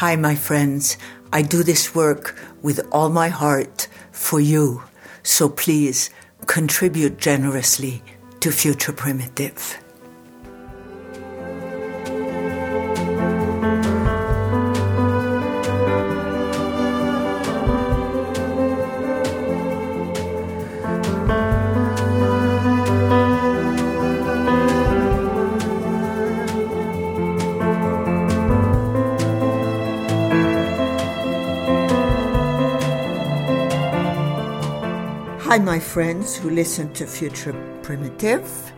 Hi, my friends. I do this work with all my heart for you. So please contribute generously to Future Primitive. Hi, my friends who listen to Future Primitive.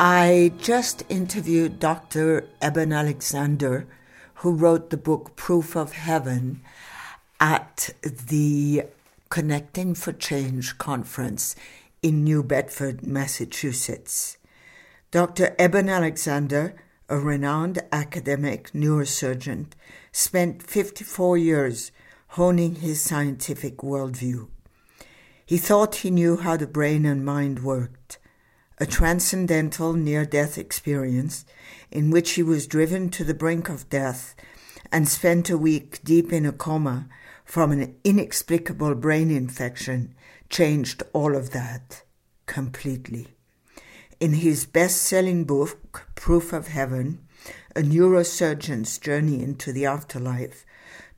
I just interviewed Dr. Eben Alexander, who wrote the book Proof of Heaven at the Connecting for Change conference in New Bedford, Massachusetts. Dr. Eben Alexander, a renowned academic neurosurgeon, spent 54 years honing his scientific worldview. He thought he knew how the brain and mind worked. A transcendental near death experience in which he was driven to the brink of death and spent a week deep in a coma from an inexplicable brain infection changed all of that completely. In his best selling book, Proof of Heaven A Neurosurgeon's Journey into the Afterlife,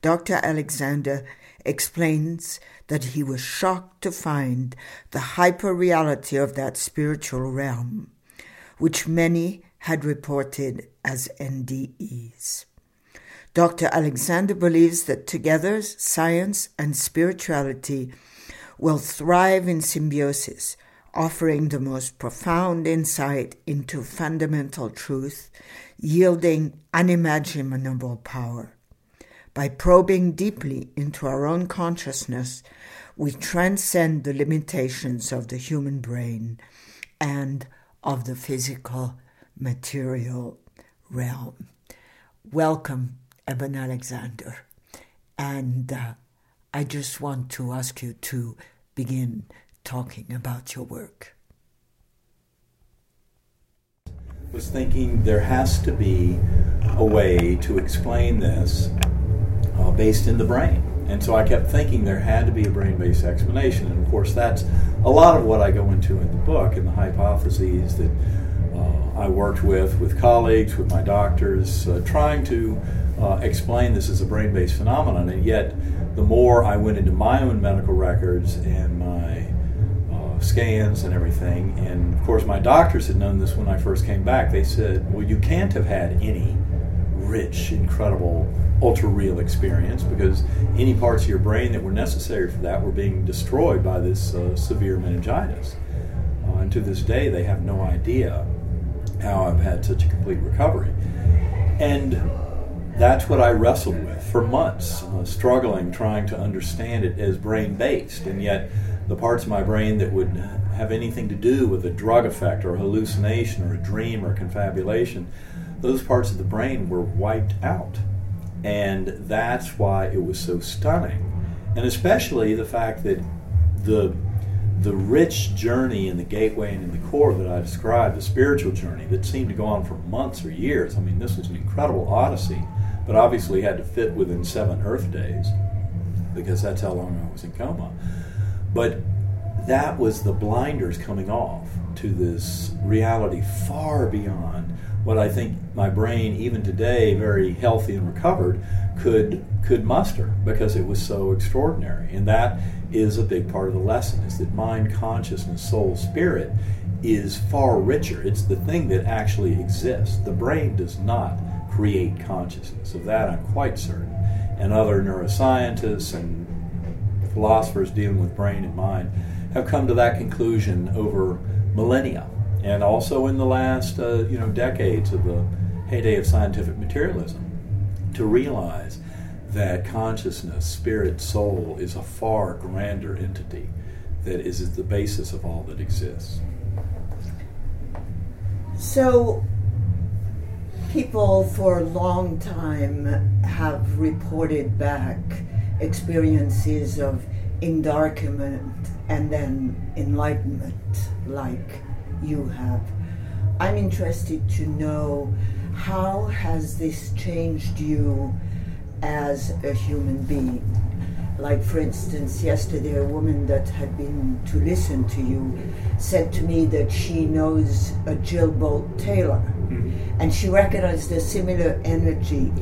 Dr. Alexander explains that he was shocked to find the hyper reality of that spiritual realm, which many had reported as NDEs. Dr. Alexander believes that together science and spirituality will thrive in symbiosis, offering the most profound insight into fundamental truth, yielding unimaginable power. By probing deeply into our own consciousness, we transcend the limitations of the human brain and of the physical material realm. Welcome, Eben Alexander. And uh, I just want to ask you to begin talking about your work. was thinking there has to be a way to explain this uh, based in the brain. And so I kept thinking there had to be a brain based explanation. And of course, that's a lot of what I go into in the book and the hypotheses that uh, I worked with, with colleagues, with my doctors, uh, trying to uh, explain this as a brain based phenomenon. And yet, the more I went into my own medical records and my uh, scans and everything, and of course, my doctors had known this when I first came back, they said, Well, you can't have had any rich, incredible ultra real experience because any parts of your brain that were necessary for that were being destroyed by this uh, severe meningitis. Uh, and to this day, they have no idea how I've had such a complete recovery. And that's what I wrestled with for months, uh, struggling, trying to understand it as brain based. And yet, the parts of my brain that would have anything to do with a drug effect or a hallucination or a dream or confabulation, those parts of the brain were wiped out. And that's why it was so stunning. And especially the fact that the the rich journey in the gateway and in the core that I described, the spiritual journey that seemed to go on for months or years. I mean, this was an incredible odyssey, but obviously had to fit within seven Earth days because that's how long I was in coma. But that was the blinders coming off to this reality far beyond what I think my brain, even today, very healthy and recovered, could could muster because it was so extraordinary. And that is a big part of the lesson: is that mind, consciousness, soul, spirit is far richer. It's the thing that actually exists. The brain does not create consciousness. Of that, I'm quite certain. And other neuroscientists and philosophers dealing with brain and mind have come to that conclusion over millennia and also in the last uh, you know decades of the heyday of scientific materialism to realize that consciousness, spirit, soul is a far grander entity that is the basis of all that exists. So, people for a long time have reported back experiences of endarkenment and then enlightenment, like you have. I'm interested to know how has this changed you as a human being. Like, for instance, yesterday, a woman that had been to listen to you said to me that she knows a Jill Bolte Taylor, mm-hmm. and she recognized a similar energy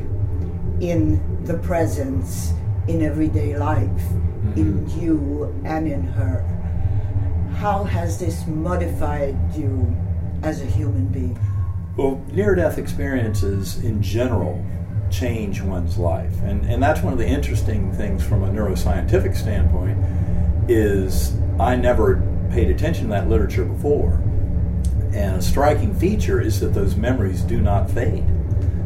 in the presence in everyday life, mm-hmm. in you and in her. How has this modified you as a human being? Well, near death experiences in general change one's life. And, and that's one of the interesting things from a neuroscientific standpoint is I never paid attention to that literature before. And a striking feature is that those memories do not fade.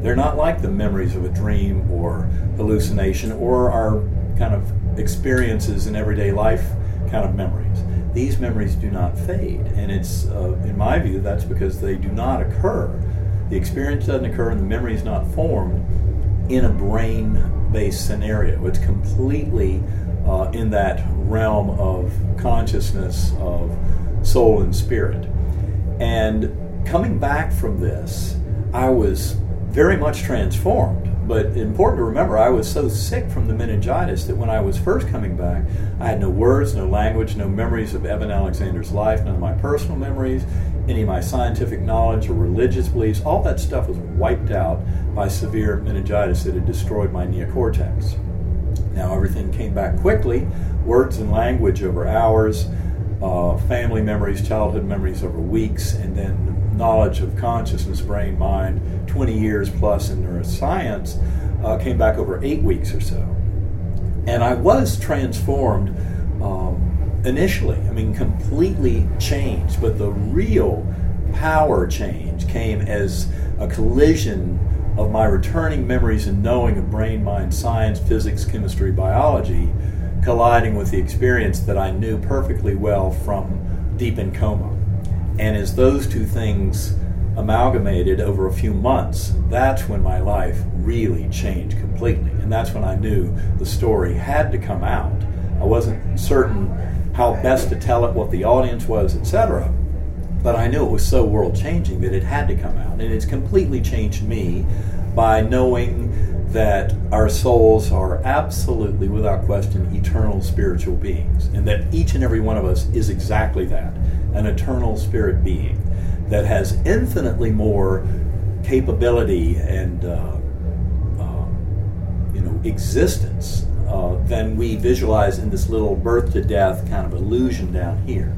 They're not like the memories of a dream or hallucination or our kind of experiences in everyday life kind of memories. These memories do not fade. And it's, uh, in my view, that's because they do not occur. The experience doesn't occur and the memory is not formed in a brain based scenario. It's completely uh, in that realm of consciousness, of soul and spirit. And coming back from this, I was very much transformed. But important to remember, I was so sick from the meningitis that when I was first coming back, I had no words, no language, no memories of Eben Alexander's life, none of my personal memories, any of my scientific knowledge or religious beliefs. All that stuff was wiped out by severe meningitis that had destroyed my neocortex. Now everything came back quickly words and language over hours, uh, family memories, childhood memories over weeks, and then knowledge of consciousness, brain, mind, 20 years plus in neuroscience, uh, came back over eight weeks or so. And I was transformed um, initially, I mean, completely changed, but the real power change came as a collision of my returning memories and knowing of brain, mind, science, physics, chemistry, biology, colliding with the experience that I knew perfectly well from deep in coma. And as those two things amalgamated over a few months, that's when my life really changed completely. And that's when I knew the story had to come out. I wasn't certain how best to tell it, what the audience was, etc. But I knew it was so world changing that it had to come out. And it's completely changed me by knowing that our souls are absolutely, without question, eternal spiritual beings. And that each and every one of us is exactly that an eternal spirit being that has infinitely more capability and uh, uh, you know existence uh, than we visualize in this little birth to death kind of illusion down here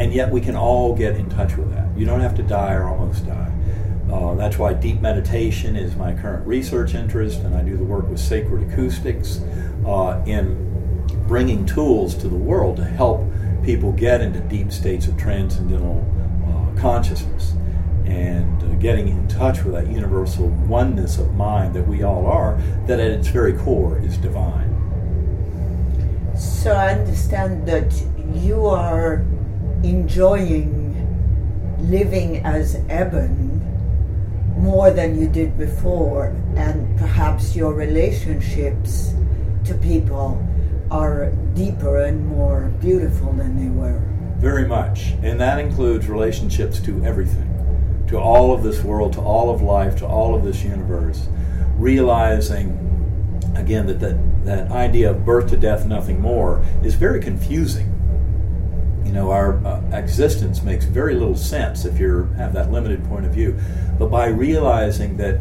and yet we can all get in touch with that. You don't have to die or almost die. Uh, that's why deep meditation is my current research interest, and I do the work with sacred acoustics uh, in bringing tools to the world to help people get into deep states of transcendental uh, consciousness and uh, getting in touch with that universal oneness of mind that we all are, that at its very core is divine. So I understand that you are enjoying living as Eben more than you did before, and perhaps your relationships to people are deeper and more beautiful than they were. Very much. And that includes relationships to everything, to all of this world, to all of life, to all of this universe. Realizing, again, that that, that idea of birth to death, nothing more, is very confusing you know, our uh, existence makes very little sense if you have that limited point of view. But by realizing that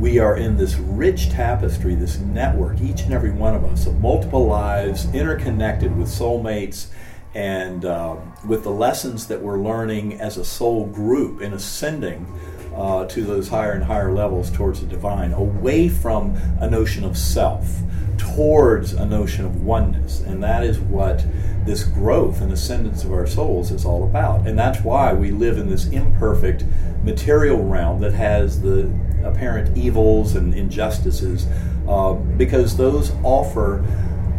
we are in this rich tapestry, this network, each and every one of us, of multiple lives, interconnected with soulmates, and uh, with the lessons that we're learning as a soul group in ascending uh, to those higher and higher levels towards the divine, away from a notion of self, towards a notion of oneness. And that is what this growth and ascendance of our souls is all about. And that's why we live in this imperfect material realm that has the apparent evils and injustices, uh, because those offer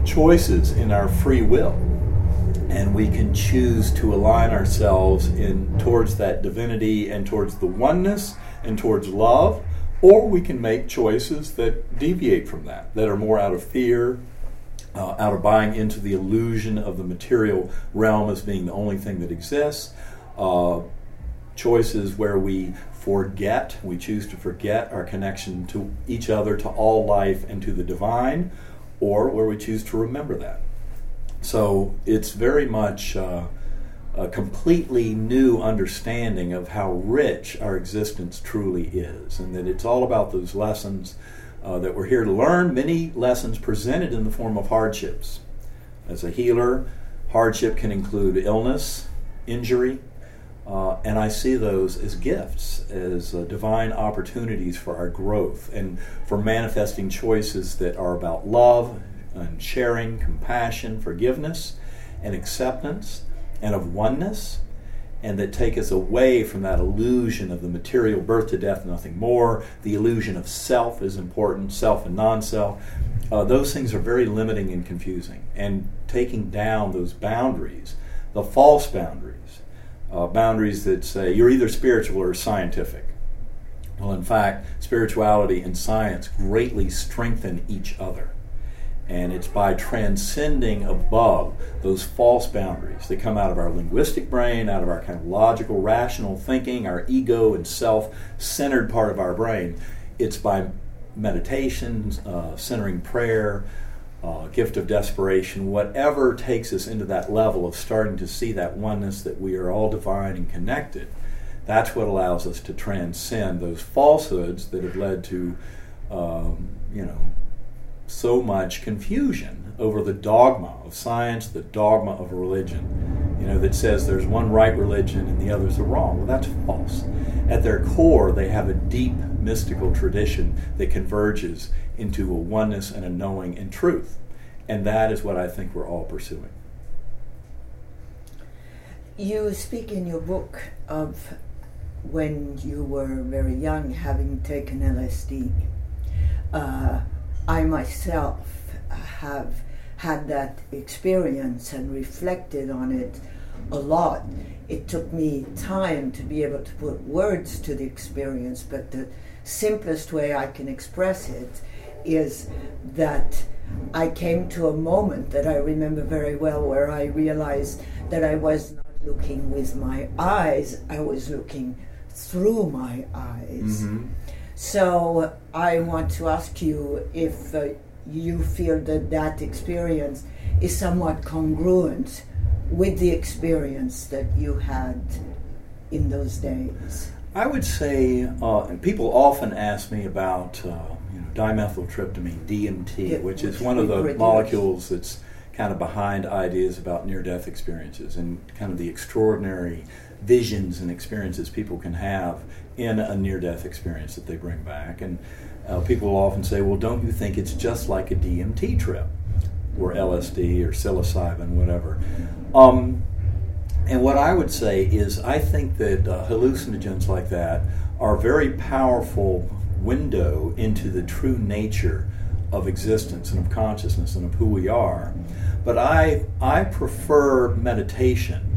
choices in our free will. And we can choose to align ourselves in towards that divinity and towards the oneness and towards love, or we can make choices that deviate from that, that are more out of fear uh, out of buying into the illusion of the material realm as being the only thing that exists. Uh, choices where we forget, we choose to forget our connection to each other, to all life, and to the divine, or where we choose to remember that. So it's very much uh, a completely new understanding of how rich our existence truly is, and that it's all about those lessons uh, that we're here to learn. Many lessons presented in the form of hardships. As a healer, hardship can include illness, injury, uh, and I see those as gifts, as uh, divine opportunities for our growth and for manifesting choices that are about love and sharing, compassion, forgiveness, and acceptance, and of oneness, and that take us away from that illusion of the material birth to death, nothing more. The illusion of self is important, self and non self. Uh, those things are very limiting and confusing. And taking down those boundaries, the false boundaries, uh, boundaries that say you're either spiritual or scientific. Well, in fact, spirituality and science greatly strengthen each other. And it's by transcending above those false boundaries that come out of our linguistic brain, out of our kind of logical, rational thinking, our ego and self centered part of our brain. It's by meditation, uh, centering prayer, uh, gift of desperation, whatever takes us into that level of starting to see that oneness that we are all divine and connected, that's what allows us to transcend those falsehoods that have led to, um, you know, so much confusion over the dogma of science, the dogma of religion, you know, that says there's one right religion and the others are wrong. Well, that's false. At their core, they have a deep mystical tradition that converges into a oneness and a knowing and truth. And that is what I think we're all pursuing. You speak in your book of when you were very young having taken LSD. Uh, I myself have had that experience and reflected on it a lot. It took me time to be able to put words to the experience, but the simplest way I can express it is that I came to a moment that I remember very well where I realized that I was not looking with my eyes, I was looking through my eyes. Mm-hmm. So I want to ask you if uh, you feel that that experience is somewhat congruent with the experience that you had in those days. I would say, uh, and people often ask me about uh, dimethyltryptamine, DMT, yeah, which, which is one of the produce. molecules that's kind of behind ideas about near death experiences and kind of the extraordinary visions and experiences people can have in a near death experience that they bring back. And uh, people will often say, well, don't you think it's just like a DMT trip or LSD or psilocybin, whatever? Um, and what I would say is, I think that uh, hallucinogens like that are a very powerful window into the true nature of existence and of consciousness and of who we are. But I, I prefer meditation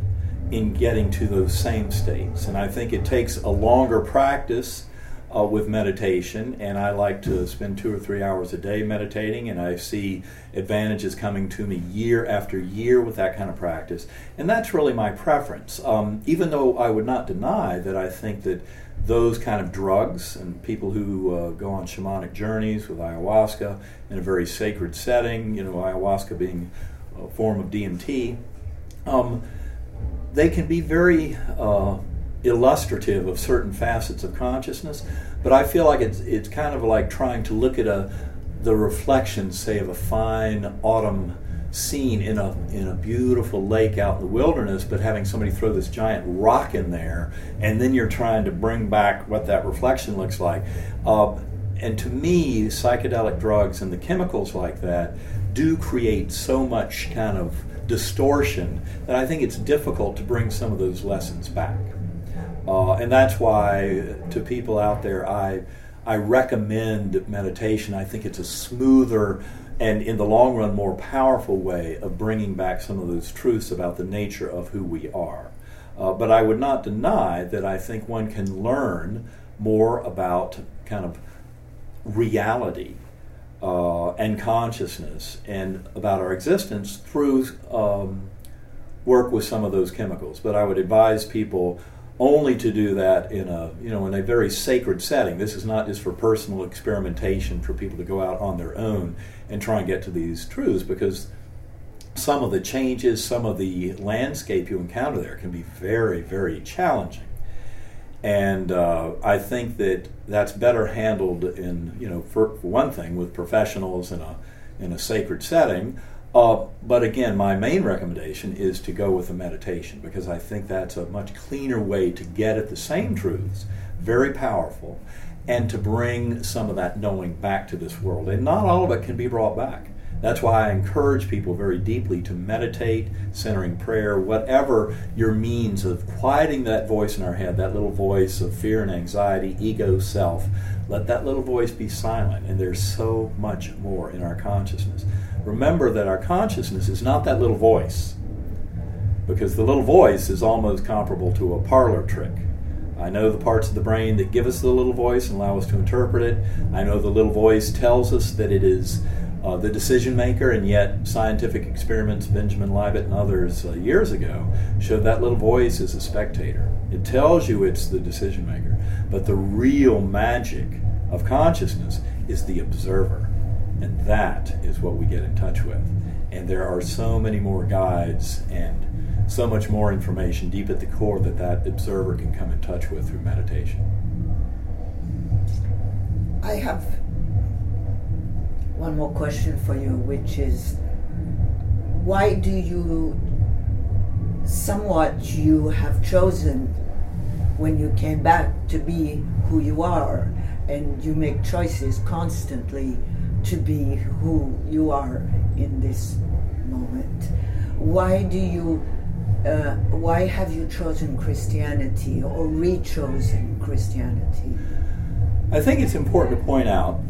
in getting to those same states. And I think it takes a longer practice uh, with meditation. And I like to spend two or three hours a day meditating. And I see advantages coming to me year after year with that kind of practice. And that's really my preference. Um, even though I would not deny that I think that those kind of drugs and people who uh, go on shamanic journeys with ayahuasca in a very sacred setting, you know, ayahuasca being a form of DMT, um, they can be very uh, illustrative of certain facets of consciousness. But I feel like it's it's kind of like trying to look at a the reflection, say, of a fine autumn scene in a in a beautiful lake out in the wilderness, but having somebody throw this giant rock in there, and then you're trying to bring back what that reflection looks like. Uh, and to me, psychedelic drugs and the chemicals like that do create so much kind of distortion that I think it's difficult to bring some of those lessons back. Uh, and that's why, to people out there, I I recommend meditation. I think it's a smoother and in the long run more powerful way of bringing back some of those truths about the nature of who we are. Uh, but I would not deny that I think one can learn more about kind of reality uh, and consciousness and about our existence through um, work with some of those chemicals. But I would advise people only to do that in a you know in a very sacred setting. This is not just for personal experimentation for people to go out on their own and try and get to these truths because some of the changes, some of the landscape you encounter there can be very, very challenging. And uh, I think that that's better handled in, you know, for, for one thing, with professionals in a in a sacred setting. Uh, but again, my main recommendation is to go with a meditation because I think that's a much cleaner way to get at the same truths, very powerful, and to bring some of that knowing back to this world. And not all of it can be brought back. That's why I encourage people very deeply to meditate, centering prayer, whatever your means of quieting that voice in our head, that little voice of fear and anxiety, ego, self. Let that little voice be silent, and there's so much more in our consciousness. Remember that our consciousness is not that little voice, because the little voice is almost comparable to a parlor trick. I know the parts of the brain that give us the little voice and allow us to interpret it. I know the little voice tells us that it is uh, the decision maker, and yet scientific experiments, Benjamin Libet and others uh, years ago, showed that little voice is a spectator. It tells you it's the decision maker, but the real magic of consciousness is the observer, and that is what we get in touch with. And there are so many more guides and so much more information deep at the core that that observer can come in touch with through meditation. I have one more question for you, which is why do you somewhat you have chosen when you came back to be who you are and you make choices constantly to be who you are in this moment. Why do you uh, why have you chosen christianity or re-chosen christianity? I think it's important to point out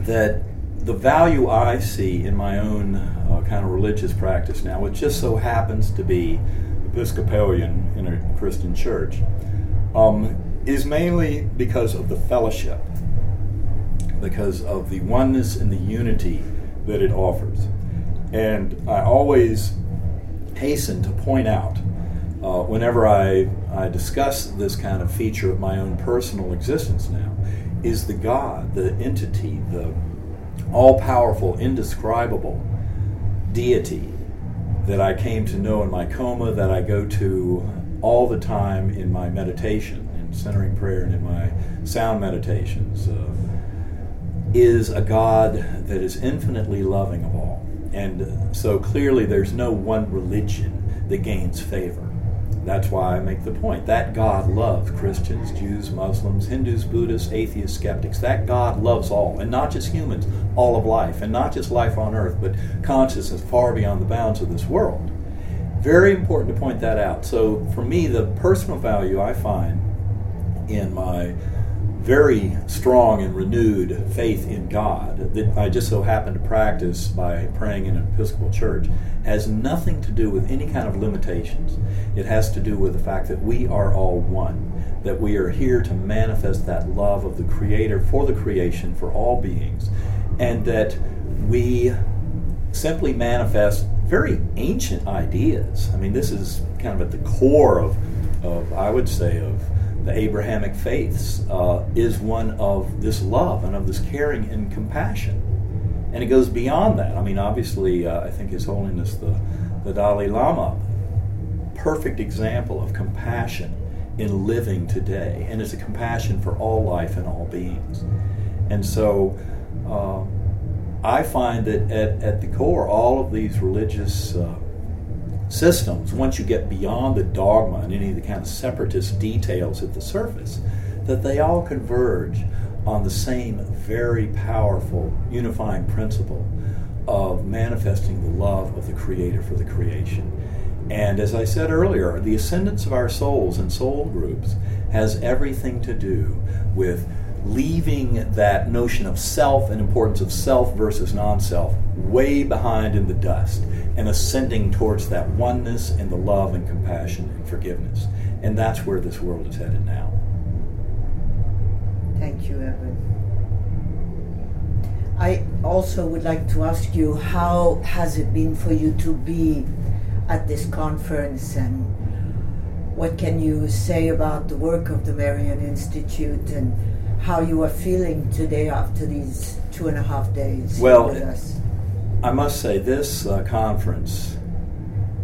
that the value I see in my own uh, kind of religious practice now, which just so happens to be Episcopalian in a Christian church, um, is mainly because of the fellowship, because of the oneness and the unity that it offers. And I always hasten to point out, uh, whenever I, I discuss this kind of feature of my own personal existence now, is the God, the entity, the all powerful, indescribable deity that I came to know in my coma, that I go to all the time in my meditation, in centering prayer, and in my sound meditations, uh, is a God that is infinitely loving of all. And so clearly, there's no one religion that gains favor. That's why I make the point. That God loves Christians, Jews, Muslims, Hindus, Buddhists, atheists, skeptics. That God loves all, and not just humans, all of life, and not just life on earth, but consciousness far beyond the bounds of this world. Very important to point that out. So, for me, the personal value I find in my very strong and renewed faith in God that I just so happen to practice by praying in an Episcopal church has nothing to do with any kind of limitations. It has to do with the fact that we are all one, that we are here to manifest that love of the Creator for the creation, for all beings, and that we simply manifest very ancient ideas. I mean, this is kind of at the core of, of I would say, of the Abrahamic faiths, uh, is one of this love and of this caring and compassion. And it goes beyond that. I mean, obviously, uh, I think His Holiness the, the Dalai Lama, perfect example of compassion in living today. And it's a compassion for all life and all beings. And so uh, I find that at, at the core, all of these religious uh, systems, once you get beyond the dogma and any of the kind of separatist details at the surface, that they all converge on the same very powerful unifying principle of manifesting the love of the Creator for the creation. And as I said earlier, the ascendance of our souls and soul groups has everything to do with leaving that notion of self and importance of self versus non self way behind in the dust and ascending towards that oneness and the love and compassion and forgiveness. And that's where this world is headed now. Thank you, Eben. I also would like to ask you how has it been for you to be at this conference and what can you say about the work of the Marion Institute and how you are feeling today after these two and a half days well, with us? I must say, this uh, conference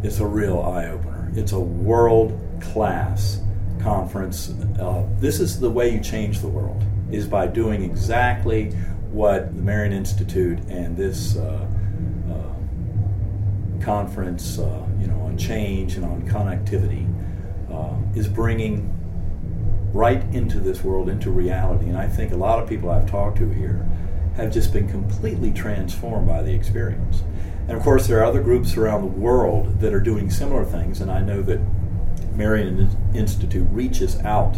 is a real eye opener. It's a world class conference. Uh, this is the way you change the world, is by doing exactly what the Marion Institute and this uh, uh conference, uh, you know, on change and on connectivity, uh, is bringing right into this world, into reality. And I think a lot of people I've talked to here have just been completely transformed by the experience. And of course, there are other groups around the world that are doing similar things, and I know that Marion Institute reaches out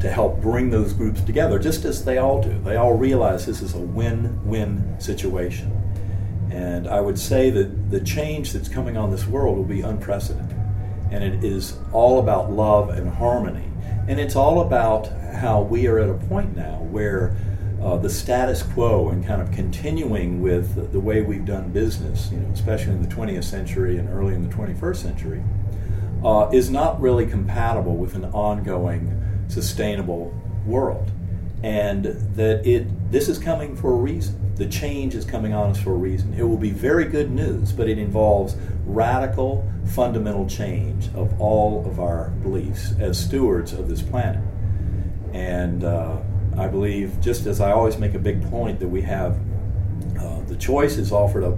to help bring those groups together, just as they all do. They all realize this is a win win situation. And I would say that the change that's coming on this world will be unprecedented. And it is all about love and harmony. And it's all about how we are at a point now where uh, the status quo and kind of continuing with the way we've done business, you know, especially in the 20th century and early in the 21st century, uh, is not really compatible with an ongoing, sustainable world. And that it this is coming for a reason. The change is coming on us for a reason. It will be very good news, but it involves radical, fundamental change of all of our beliefs as stewards of this planet. And uh, I believe, just as I always make a big point, that we have uh, the choices offered up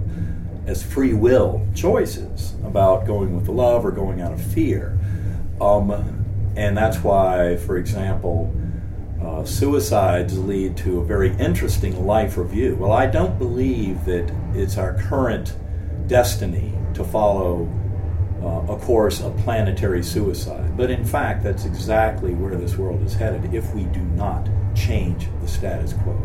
as free will choices about going with love or going out of fear. Um, and that's why, for example, uh, suicides lead to a very interesting life review. Well, I don't believe that it's our current destiny to follow uh, a course of planetary suicide. But in fact, that's exactly where this world is headed if we do not change the status quo.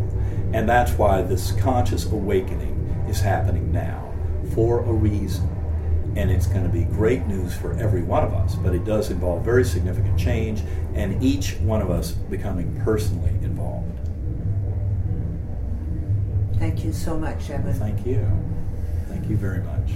And that's why this conscious awakening is happening now for a reason. And it's going to be great news for every one of us, but it does involve very significant change and each one of us becoming personally involved. Thank you so much, Eben. Thank you. Thank you very much.